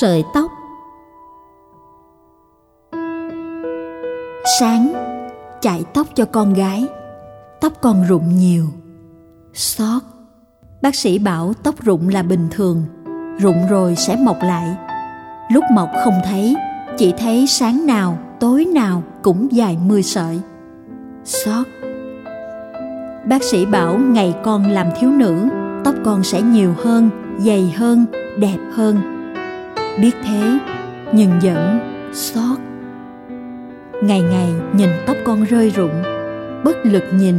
sợi tóc. Sáng, chải tóc cho con gái. Tóc con rụng nhiều. Xót. Bác sĩ bảo tóc rụng là bình thường. Rụng rồi sẽ mọc lại. Lúc mọc không thấy, chỉ thấy sáng nào, tối nào cũng dài mười sợi. Xót. Bác sĩ bảo ngày con làm thiếu nữ, tóc con sẽ nhiều hơn, dày hơn, đẹp hơn biết thế, nhưng vẫn xót. Ngày ngày nhìn tóc con rơi rụng, bất lực nhìn,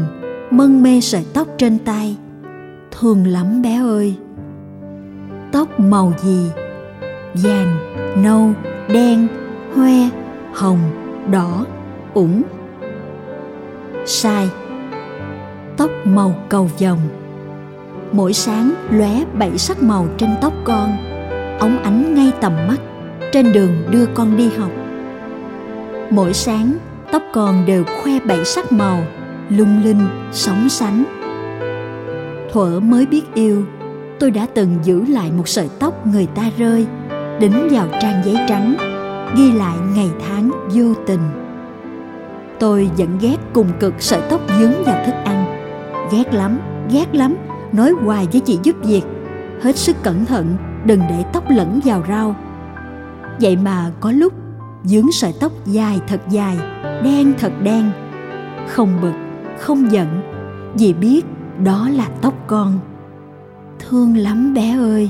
mân mê sợi tóc trên tay. Thương lắm bé ơi! Tóc màu gì? Vàng, nâu, đen, hoe, hồng, đỏ, ủng. Sai! Tóc màu cầu vồng. Mỗi sáng lóe bảy sắc màu trên tóc con óng ánh ngay tầm mắt, trên đường đưa con đi học. Mỗi sáng, tóc con đều khoe bảy sắc màu, lung linh, sóng sánh. Thuở mới biết yêu, tôi đã từng giữ lại một sợi tóc người ta rơi, đính vào trang giấy trắng, ghi lại ngày tháng vô tình. Tôi vẫn ghét cùng cực sợi tóc dướng vào thức ăn. Ghét lắm ghét lắm, nói hoài với chị giúp việc, hết sức cẩn thận đừng để tóc lẫn vào rau. Vậy mà có lúc, dướng sợi tóc dài thật dài, đen thật đen. Không bực, không giận, vì biết đó là tóc con. Thương lắm bé ơi.